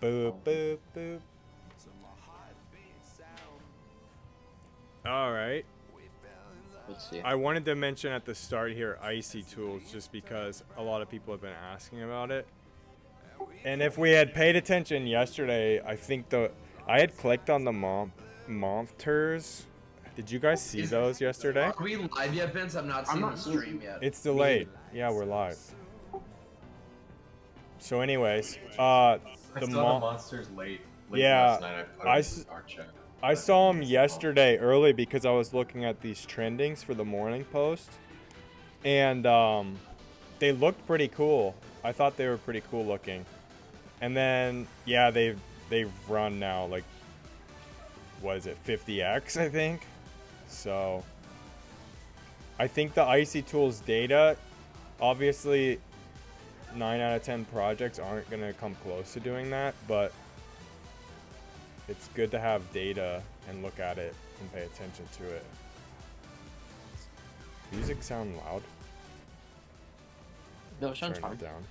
Boop, boop, boop. All right. Let's see. I wanted to mention at the start here Icy Tools just because a lot of people have been asking about it. And if we had paid attention yesterday, I think the I had clicked on the mom monsters. Did you guys see those yesterday? Are we live yet, Vince? I'm not I'm not the stream yet. It's delayed. Yeah, we're live. So anyways, uh I the saw the monsters late. late Yeah, last night. I, put I it s- in our. I saw them yesterday early because I was looking at these trendings for the morning post, and um, they looked pretty cool. I thought they were pretty cool looking, and then yeah, they've they've run now like what is it 50x I think. So I think the Icy Tools data, obviously, nine out of ten projects aren't gonna come close to doing that, but it's good to have data and look at it and pay attention to it. Music sound loud? No, it sounds Turn fine. it down.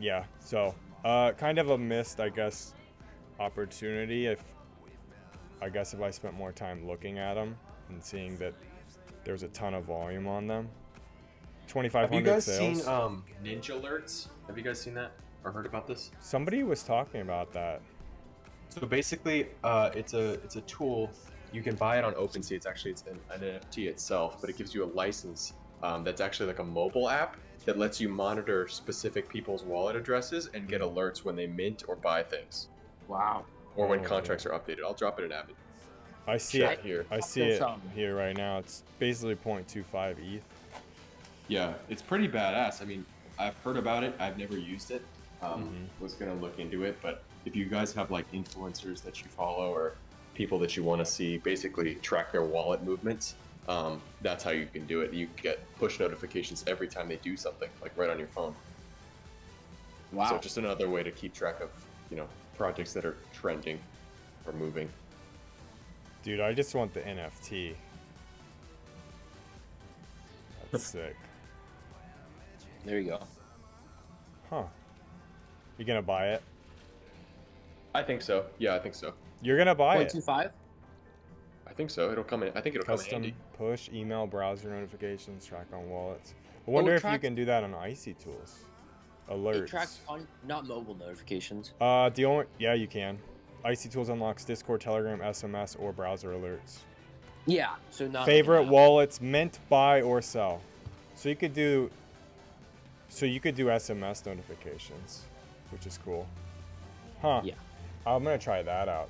Yeah, so uh, kind of a missed, I guess, opportunity. If I guess if I spent more time looking at them and seeing that there's a ton of volume on them. 2500 Have 2,500 you guys sales. seen um, Ninja Alerts? Have you guys seen that or heard about this? Somebody was talking about that. So basically, uh, it's a it's a tool. You can buy it on OpenSea. It's actually it's an, an NFT itself, but it gives you a license um, that's actually like a mobile app that lets you monitor specific people's wallet addresses and get alerts when they mint or buy things, Wow. or when Oh. contracts are updated. I'll drop it in Avid. I see Chat it here. I see it here right now. It's basically 0.25 ETH. Yeah, it's pretty badass. I mean, I've heard about it. I've never used it. Um, Mhm. Was gonna look into it, but if you guys have like influencers that you follow or people that you want to see basically track their wallet movements, um, that's how you can do it. You get push notifications every time they do something, like right on your phone. Wow. So just another way to keep track of you know projects that are trending or moving. Dude, I just want the NFT. That's sick. there you go. Huh. You gonna buy it? I think so. Yeah, I think so. You're gonna buy Point it. two five. I think so. It'll come in. I think it'll come in Custom handy. push, email, browser notifications, track on wallets. I wonder it if you can do that on Icy Tools. Alerts. It tracks on not mobile notifications. Uh, the only yeah you can. Icy Tools unlocks Discord, Telegram, SMS, or browser alerts. Yeah. So not Favorite yeah. wallets mint, buy or sell. So you could do. So you could do SMS notifications, which is cool. Huh. Yeah. I'm gonna try that out.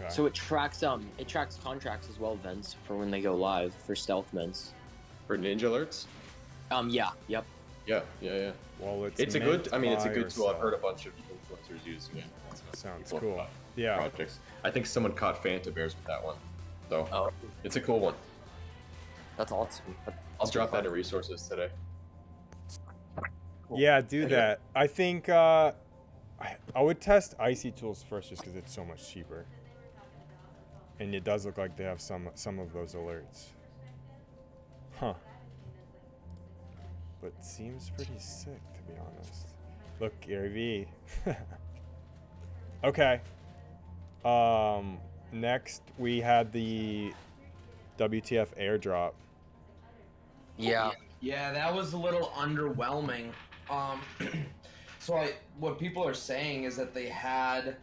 Okay. So it tracks um it tracks contracts as well, Vince, for when they go live for stealth mints. For ninja alerts. Um yeah, yep. Yeah, yeah, yeah. wallets. It's a good. I mean, it's a good tool. I've heard a bunch of influencers using it. Lots Sounds cool. about Yeah. Projects. I think someone caught Fanta bears with that one, so Oh, it's a cool one. that's awesome. That's I'll super drop that fun. in resources today. Cool. Yeah, do that. I think uh, I, I would test Icy Tools first just because it's so much cheaper. And it does look like they have some some of those alerts. Huh. But seems pretty sick to be honest. Look, Gary V. okay. Um, next we had the WTF airdrop. Yeah. Yeah, that was a little underwhelming. Um, so I, what people are saying is that they had,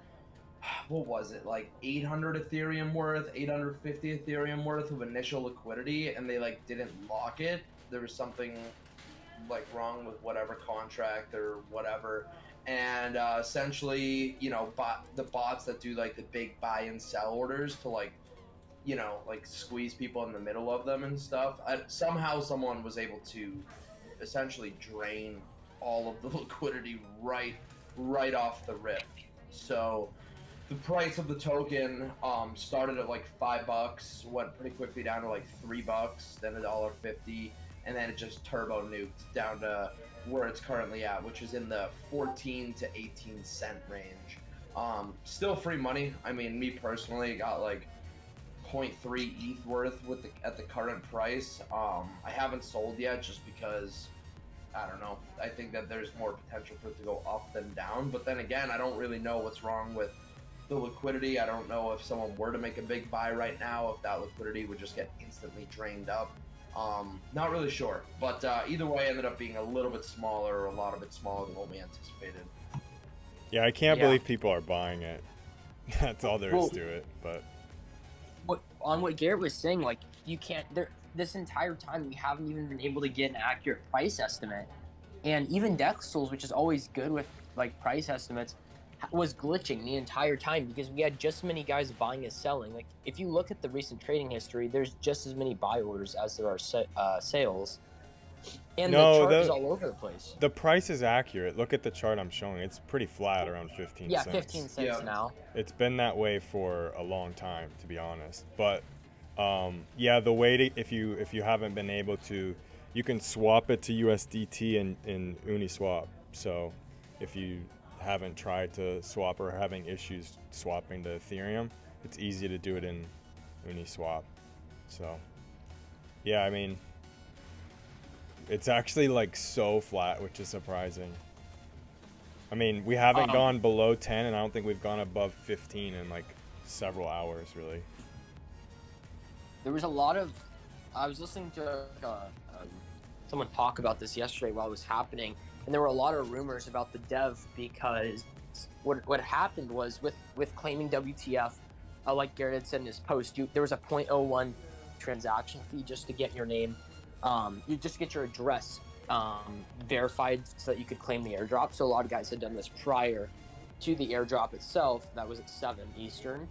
what was it, like 800 Ethereum worth, 850 Ethereum worth of initial liquidity, and they like didn't lock it. There was something like wrong with whatever contract or whatever, and uh, essentially, you know, bot the bots that do like the big buy and sell orders to like you know, like squeeze people in the middle of them and stuff. I, somehow, someone was able to essentially drain all of the liquidity right, right off the rip. So, the price of the token um, started at like five bucks, went pretty quickly down to like three bucks, then a dollar fifty, and then it just turbo nuked down to where it's currently at, which is in the 14 to 18 cent range. Um, still free money. I mean, me personally got like 0.3 ETH worth with the, at the current price. Um, I haven't sold yet just because I don't know. I think that there's more potential for it to go up than down. But then again, I don't really know what's wrong with the liquidity. I don't know if someone were to make a big buy right now, if that liquidity would just get instantly drained up. Um, not really sure. But uh, either way, ended up being a little bit smaller, or a lot of it smaller than what we anticipated. Yeah, I can't Yeah. believe people are buying it. That's all there is Well- to it. But what on what Garrett was saying, like you can't there this entire time we haven't even been able to get an accurate price estimate. And even Dexels, which is always good with like price estimates, ha- was glitching the entire time because we had just as many guys buying as selling. Like if you look at the recent trading history, there's just as many buy orders as there are sa- uh, sales. And No, the chart the- is all over the place. the price is accurate. Look at the chart I'm showing. It's pretty flat around 15 Yeah, cents. 15 cents Yeah. now. It's been that way for a long time, to be honest. But um, yeah, the way to if you if you haven't been able to, you can swap it to USDT in in Uniswap. So if you haven't tried to swap or having issues swapping to Ethereum, it's easy to do it in Uniswap. So yeah, I mean, it's actually like so flat, which is surprising. I mean, we haven't Um, gone below 10, and I don't think we've gone above 15 in like several hours, really. there was a lot of i was listening to uh, um, someone talk about this yesterday while it was happening and there were a lot of rumors about the dev because what, what happened was with with claiming wtf uh, like garrett had said in his post you, there was a 0.01 transaction fee just to get your name um, you just get your address um, verified so that you could claim the airdrop. So a lot of guys had done this prior to the airdrop itself. That was at 7 eastern.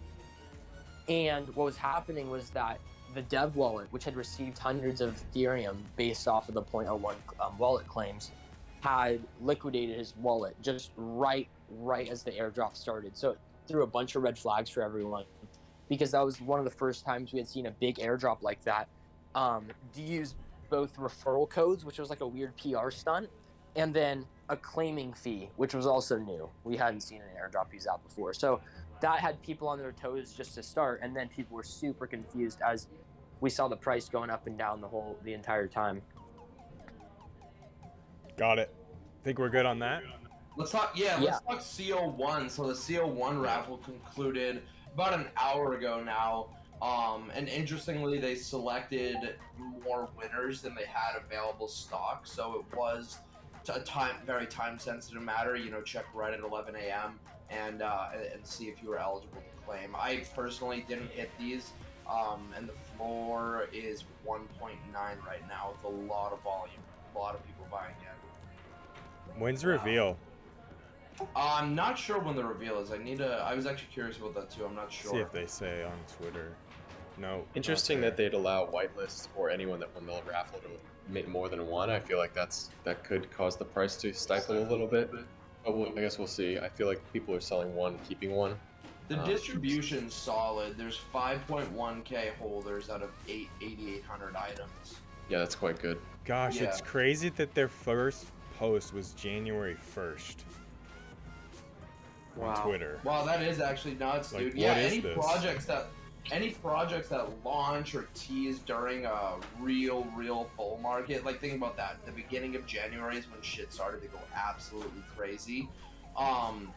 And what was happening was that the dev wallet, which had received hundreds of Ethereum based off of the 0.01 um, wallet claims, had liquidated his wallet just right, right as the airdrop started. So it threw a bunch of red flags for everyone because that was one of the first times we had seen a big airdrop like that. Um, to use both referral codes, which was like a weird PR stunt, and then a claiming fee, which was also new. We hadn't seen an airdrop use that before. So that had people on their toes just to start, and then people were super confused as we saw the price going up and down the whole the entire time. Got it. Think we're good on that? Let's talk. Yeah, Yeah. let's talk CO1. So the CO1 raffle concluded about an hour ago now. Um, and interestingly, they selected more winners than they had available stock. So it was a time very time sensitive matter. You know, check right at 11 a.m. and uh, and- and see if you were eligible to claim. I personally didn't hit these. Um, and the floor is 1.9 right now with a lot of volume, a lot of people buying it. When's Wow. reveal? I'm not sure when the reveal is. I need to. I was actually curious about that too. I'm not sure. See if they say on Twitter. No. Interesting that they'd allow whitelist or anyone that won the raffle to make more than one. I feel like that's that could cause the price to stifle a little bit. But we'll, I guess we'll see. I feel like people are selling one, keeping one. the uh, distribution's solid. There's 5.1k holders out of 8 8,800 items. Yeah, that's quite good. Gosh, Yeah. it's crazy that their first post was January 1st on Wow. Twitter. Wow, that is actually nuts, Like, dude. yeah, is any this? projects that any projects that launch or tease during a real, real bull market, like think about that. The beginning of January is when shit started to go absolutely crazy. Um,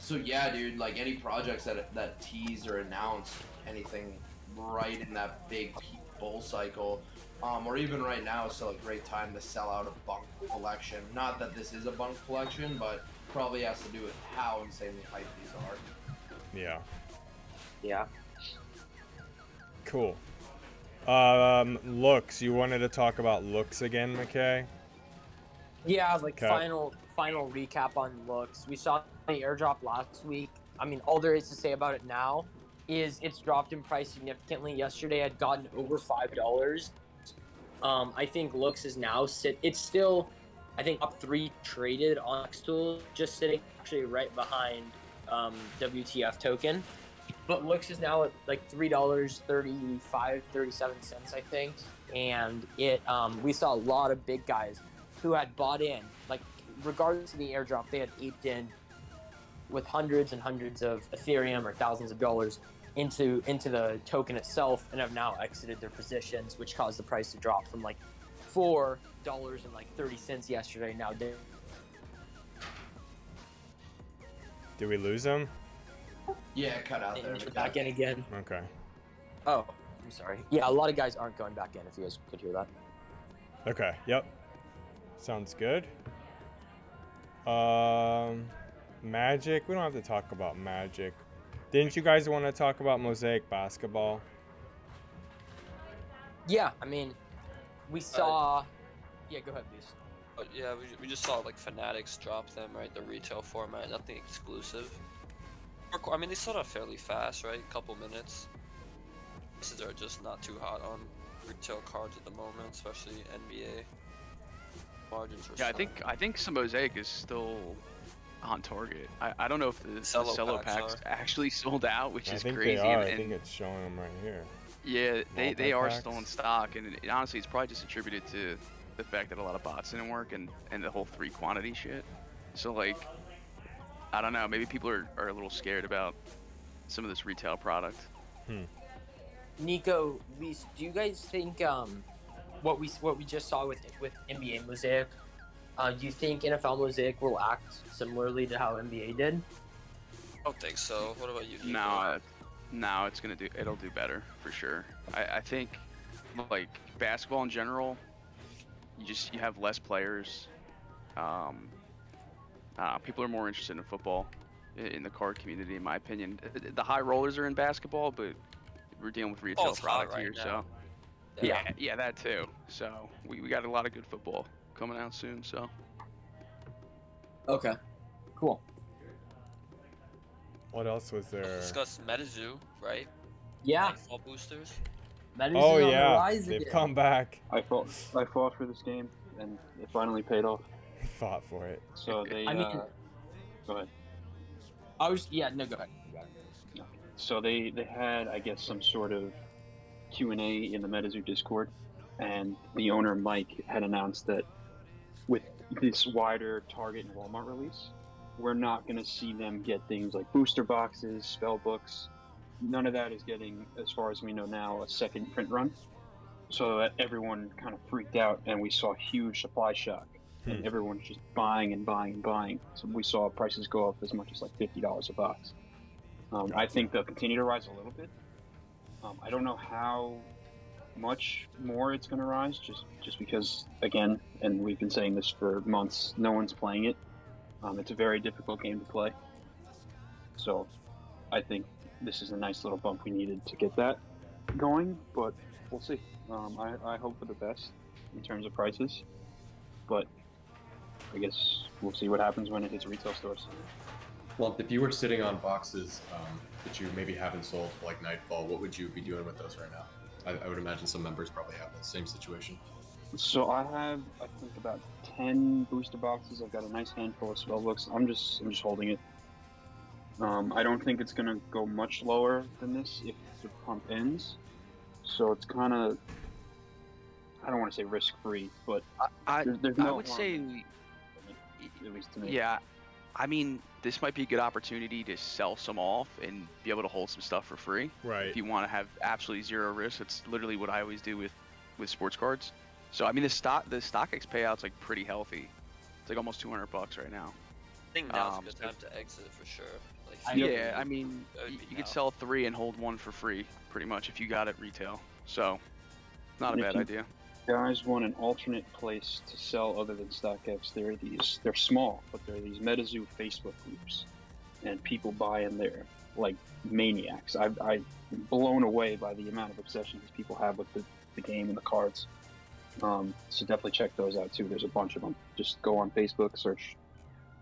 so yeah, dude, like any projects that that tease or announce anything right in that big bull cycle, um, or even right now, is still a great time to sell out a bunk collection. Not that this is a bunk collection, but probably has to do with how insanely hyped these are. Yeah. Yeah. Cool. Um, looks. You wanted to talk about looks again, McKay? Yeah, like Okay. final final recap on looks. We saw the airdrop last week. I mean, all there is to say about it now is it's dropped in price significantly. Yesterday, had gotten over five dollars. Um, I think looks is now sit. It's still, I think, up three traded on DEXTools, just sitting actually right behind um, WTF token. But looks is now at like three dollars 35 37 cents, I think. And it, um, we saw a lot of big guys who had bought in, like regardless of the airdrop, they had aped in with hundreds and hundreds of Ethereum or thousands of dollars into into the token itself and have now exited their positions, which caused the price to drop from like four dollars and like thirty cents yesterday. Now down Did we lose him? Yeah, cut out there. into back in again. Okay. Oh, I'm sorry. Yeah, a lot of guys aren't going back in. If you guys could hear that. Okay. Yep. Sounds good. Um, Magic. We don't have to talk about Magic. Didn't you guys want to talk about Mosaic basketball? Yeah, I mean, we saw. Yeah, go ahead, please. But yeah, we, we just saw like Fanatics drop them, right? The retail format, nothing exclusive. I mean, they sold out fairly fast, right? A couple minutes. Prices are just not too hot on retail cards at the moment, especially NBA. Margins are Yeah, I think I think some mosaic is still on target. I, I don't know if the, the Cello cello packs packs actually sold out, which I is think crazy. they are. and- I think it's showing them right here. Yeah, they, they are Multi-packs. still in stock, and it, honestly, it's probably just attributed to the fact that a lot of bots didn't work and, and the whole three quantity shit. So, like, I don't know, maybe people are, are a little scared about some of this retail product. Nico, Lise, do you guys think um, what we what we just saw with with NBA Mosaic? Uh, do you think NFL Mosaic will act similarly to how NBA did? I don't think so. What about you? Nico? No, no, it's gonna do. It'll do better for sure. I, I think, like basketball in general, you just you have less players. Um, uh, people are more interested in football, in the card community, in my opinion. The- The high rollers are in basketball, but we're dealing with retail Oh, it's product right here, now. so Yeah. yeah, yeah, that too. So we, we got a lot of good football coming out soon. So Okay, cool. What else was Let's there? discuss MetaZoo, right? Yeah, Nightfall boosters. that is Oh on the yeah, rise they've again. come back. I fought I fought for this game and it finally paid off. Fought for it. So they I mean- uh, go ahead. I was yeah no go ahead. Go ahead. So they they had I guess some sort of Q and A in the MetaZoo Discord, and the owner Mike had announced that with this wider Target and Walmart release, we're not going to see them get things like booster boxes, spell books. None of that is getting, as far as we know now, a second print run. So that everyone kind of freaked out, and we saw a huge supply shock. And Hmm. everyone's just buying and buying and buying. So we saw prices go up as much as like fifty dollars a box. Um, I think they'll continue to rise a little bit. Um, I don't know how much more it's going to rise, just just because again, and we've been saying this for months. No one's playing it. Um, it's a very difficult game to play. So, I think this is a nice little bump we needed to get that going. But we'll see. Um, I, I hope for the best in terms of prices, but I guess we'll see what happens when it hits retail stores. Well, if you were sitting on boxes um, that you maybe haven't sold like Nightfall, what would you be doing with those right now? I, I would imagine some members probably have the same situation. So I have, I think, about ten booster boxes. I've got a nice handful of spell books. I'm just, I'm just holding it. Um, I don't think it's gonna go much lower than this if the pump ends. So it's kind of, I don't want to say risk free, but I there's, there's I would say in at least to me. Yeah, I mean, this might be a good opportunity to sell some off and be able to hold some stuff for free. Right. If you want to have absolutely zero risk, it's literally what I always do with with sports cards. So I mean, the stock the StockX payout's like pretty healthy. It's like almost 200 bucks right now. I think now's Um, a good time to exit for sure. Like, I- Yep. Yeah, I mean, you, you could sell three and hold one for free, pretty much, if you got it retail. So, not a And if bad you- idea. guys want an alternate place to sell other than StockX, there are these. They're small, but there are these MetaZoo Facebook groups, and people buy in there like maniacs. I, I'm blown away by the amount of obsession these people have with the, the game and the cards. Um, so definitely check those out too. There's a bunch of them. Just go on Facebook, search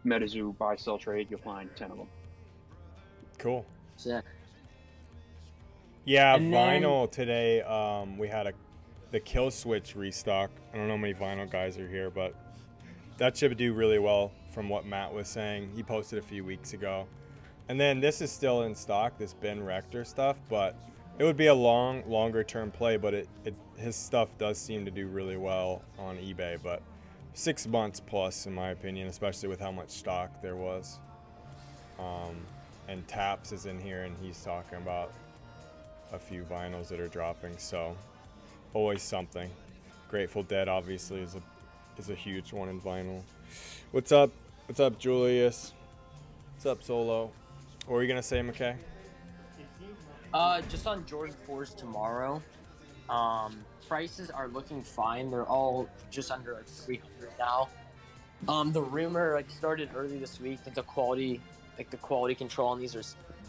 MetaZoo buy sell trade. You'll find ten of them. Cool. Sick. Yeah, And then- vinyl today. Um, we had a the kill switch restock. I don't know how many vinyl guys are here, but that should do really well from what Matt was saying. He posted a few weeks ago. And then this is still in stock, this Ben Rector stuff, but it would be a long, longer term play. But it, it his stuff does seem to do really well on eBay. But six months plus, in my opinion, especially with how much stock there was. Um, and Taps is in here, and he's talking about a few vinyls that are dropping. So always something. Grateful Dead obviously is a is a huge one in vinyl. What's up? What's up, Julius? What's up, Solo? What were you gonna say, McKay? Uh, just on Jordan 4s tomorrow. Um, prices are looking fine. They're all just under like 300 now. Um, the rumor like started early this week that the quality, like the quality control on these are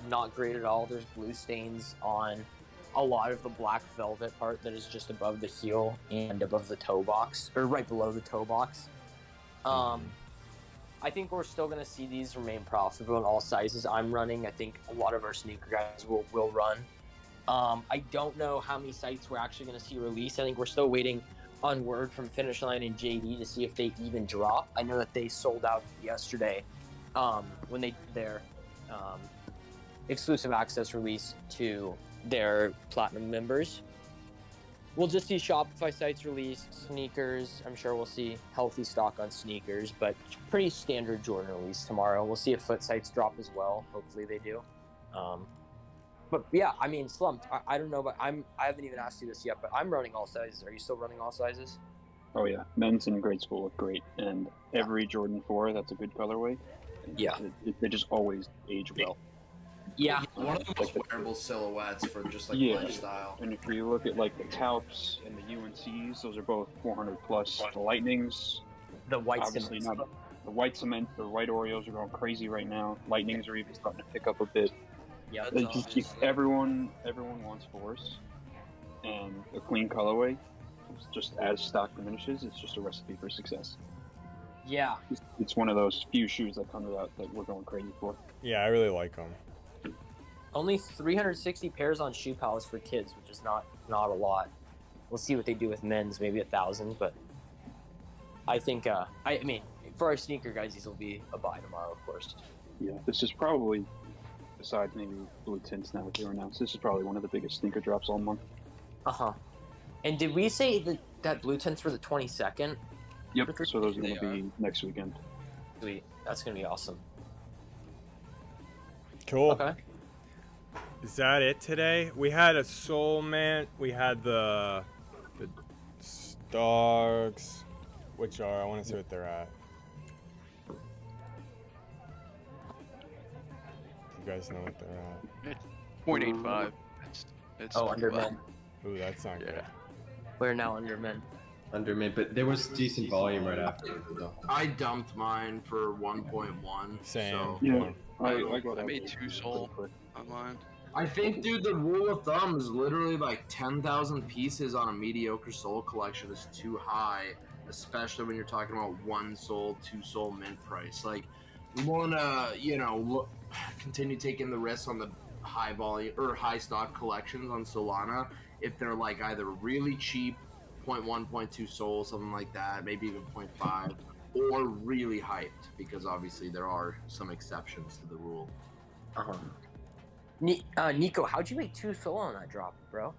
not great at all. There's blue stains on a lot of the black velvet part that is just above the heel and above the toe box, or right below the toe box. Um, I think we're still going to see these remain profitable in all sizes. I'm running. I think a lot of our sneaker guys will, will run. Um, I don't know how many sites we're actually going to see release. I think we're still waiting on word from Finish Line and JD to see if they even drop. I know that they sold out yesterday um, when they did their um, exclusive access release to their platinum members. We'll just see Shopify sites release sneakers. I'm sure we'll see healthy stock on sneakers, but pretty standard Jordan release tomorrow. We'll see if foot sites drop as well. Hopefully they do. Um, but yeah, I mean, slumped. I, I don't know, but I'm I haven't even asked you this yet, but I'm running all sizes. Are you still running all sizes? Oh yeah, men's in grade school look great, and every Jordan Four that's a good colorway. Yeah. it, it- they just always age well. Yeah. One of the most wearable silhouettes for just like Yeah. lifestyle. And if you look at like the Taupes and the UNCs, those are both 400 plus. The Lightnings, The white obviously cement. not. The white cement, the white Oreos are going crazy right now. Lightnings are even starting to pick up a bit. Yeah. It's just you- everyone, everyone wants force, and a clean colorway. It's just as stock diminishes, it's just a recipe for success. Yeah. It's, it's one of those few shoes that comes out that we're going crazy for. Yeah, I really like them. Only 360 pairs on Shoe Palace for kids, which is not not a lot. We'll see what they do with men's, maybe a thousand, but I think uh, I, I mean for our sneaker guys, these will be a buy tomorrow, of course. Yeah, this is probably, besides maybe blue tints now that they were announced, this is probably one of the biggest sneaker drops all month. Uh huh. And did we say that that blue tints for the 22nd? Yep. So those are going to be next weekend. Sweet. That's gonna be awesome. Cool. Okay. Is that it today? We had a Soul Man. We had the the Dogs, which are I want to see what they're at. You guys know what they're at? 0.85. It's, it's Oh, under men. Ooh, that's not good. We're now under men. Under mid, but there was decent volume right after though. I dumped mine for 1.1. Same. So Yeah. I, I- I, I made two pretty SOL. quick. online. I think, dude, the rule of thumb is literally like 10,000 pieces on a mediocre SOL collection is too high, especially when you're talking about one SOL, two SOL mint price. Like, we want to, you know, look, continue taking the risks on the high volume or high stock collections on Solana if they're like either really cheap, 0.1, 0.2 SOL, something like that, maybe even 0.5, or really hyped because obviously there are some exceptions to the rule. Uh-huh. Ni- uh, Nico, how'd you make two solo on that drop, bro?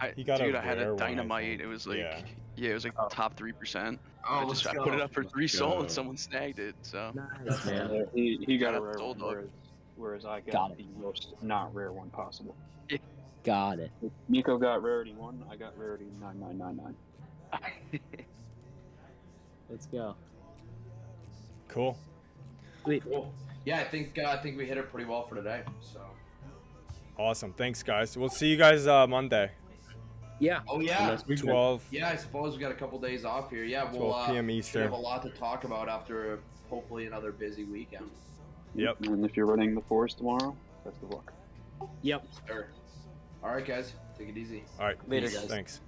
I, He got a dude, I had a dynamite. think. It was like, Yeah. yeah, it was like Oh. top three percent. Oh, I just I put it up for three SOL go. and someone snagged it. So Nice, Yeah, he, he got Shout a rare one, whereas, whereas I got, Got it. the most not rare one possible. Got it. Nico got rarity one, I got rarity nine nine nine nine. Let's go. Cool. Sweet. Cool. Yeah, I think uh, I think we hit it pretty well for today. So. Awesome. Thanks, guys. We'll see you guys uh, Monday. Yeah. Oh yeah. 12. Yeah, I suppose we got a couple days off here. Yeah, we'll 12 uh, p.m. should Eastern. have a lot to talk about after hopefully another busy weekend. Yep. And if you're running the forest tomorrow, best of luck. Yep. Sure. All right, guys, take it easy. All right. Later, peace. guys. Thanks.